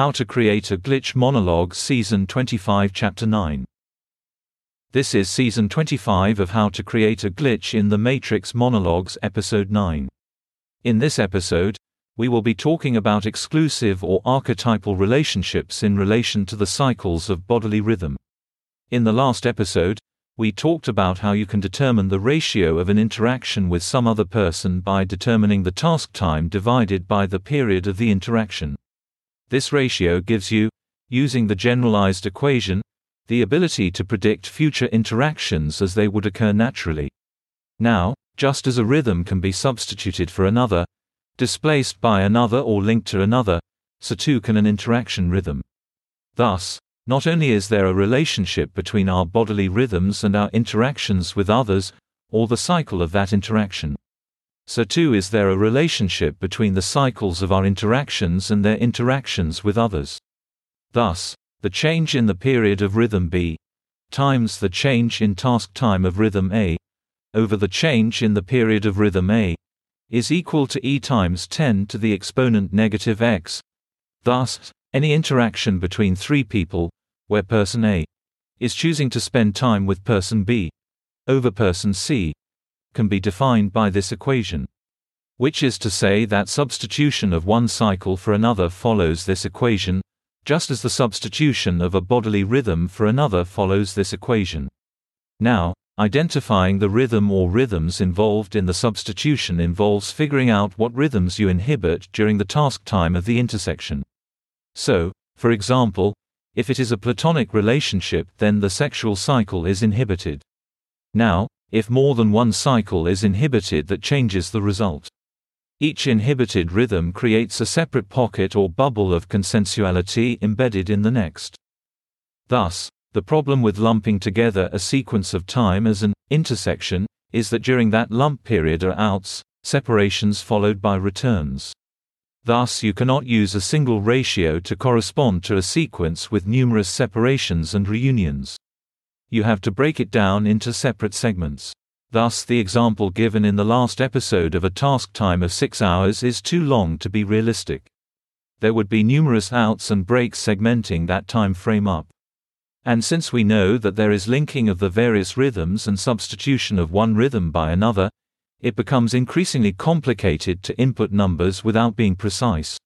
How to Create a Glitch Monologue Season 25 Chapter 9 This is Season 25 of How to Create a Glitch in the Matrix Monologues Episode 9. In this episode, we will be talking about exclusive or archetypal relationships in relation to the cycles of bodily rhythm. In the last episode, we talked about how you can determine the ratio of an interaction with some other person by determining the task time divided by the period of the interaction. This ratio gives you, using the generalized equation, the ability to predict future interactions as they would occur naturally. Now, just as a rhythm can be substituted for another, displaced by another or linked to another, so too can an interaction rhythm. Thus, not only is there a relationship between our bodily rhythms and our interactions with others, or the cycle of that interaction. So too is there a relationship between the cycles of our interactions and their interactions with others. Thus, the change in the period of rhythm B times the change in task time of rhythm A over the change in the period of rhythm A is equal to E times 10 to the exponent negative x. Thus, any interaction between three people where person A is choosing to spend time with person B over person C can be defined by this equation. Which is to say that substitution of one cycle for another follows this equation, just as the substitution of a bodily rhythm for another follows this equation. Now, identifying the rhythm or rhythms involved in the substitution involves figuring out what rhythms you inhibit during the task time of the intersection. So, for example, if it is a platonic relationship then the sexual cycle is inhibited. Now, if more than one cycle is inhibited that changes the result. Each inhibited rhythm creates a separate pocket or bubble of consensuality embedded in the next. Thus, the problem with lumping together a sequence of time as an intersection is that during that lump period are outs, separations followed by returns. Thus you cannot use a single ratio to correspond to a sequence with numerous separations and reunions. You have to break it down into separate segments. Thus the example given in the last episode of a task time of 6 hours is too long to be realistic. There would be numerous outs and breaks segmenting that time frame up. And since we know that there is linking of the various rhythms and substitution of one rhythm by another, it becomes increasingly complicated to input numbers without being precise.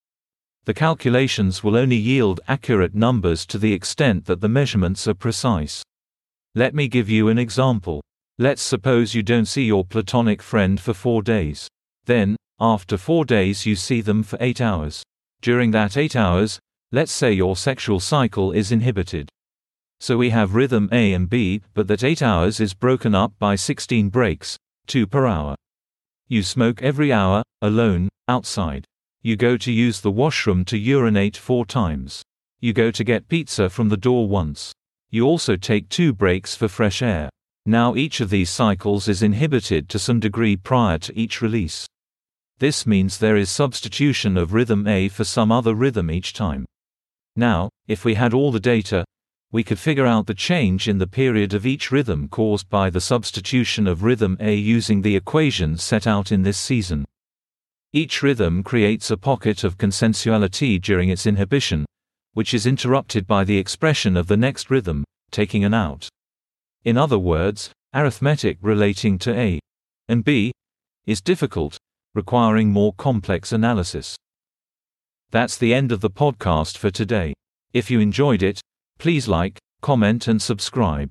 The calculations will only yield accurate numbers to the extent that the measurements are precise. Let me give you an example. Let's suppose you don't see your platonic friend for four days. Then, after four days, you see them for eight hours. During that eight hours, let's say your sexual cycle is inhibited. So we have rhythm A and B, but that 8 hours is broken up by 16 breaks, 2 per hour. You smoke every hour, alone, outside. You go to use the washroom to urinate four times. You go to get pizza from the door once. You also take two breaks for fresh air. Now each of these cycles is inhibited to some degree prior to each release. This means there is substitution of rhythm A for some other rhythm each time. Now, if we had all the data, we could figure out the change in the period of each rhythm caused by the substitution of rhythm A using the equations set out in this season. Each rhythm creates a pocket of consensuality during its inhibition, which is interrupted by the expression of the next rhythm, taking an out. In other words, arithmetic relating to A and B is difficult, requiring more complex analysis. That's the end of the podcast for today. If you enjoyed it, Please like, comment and subscribe.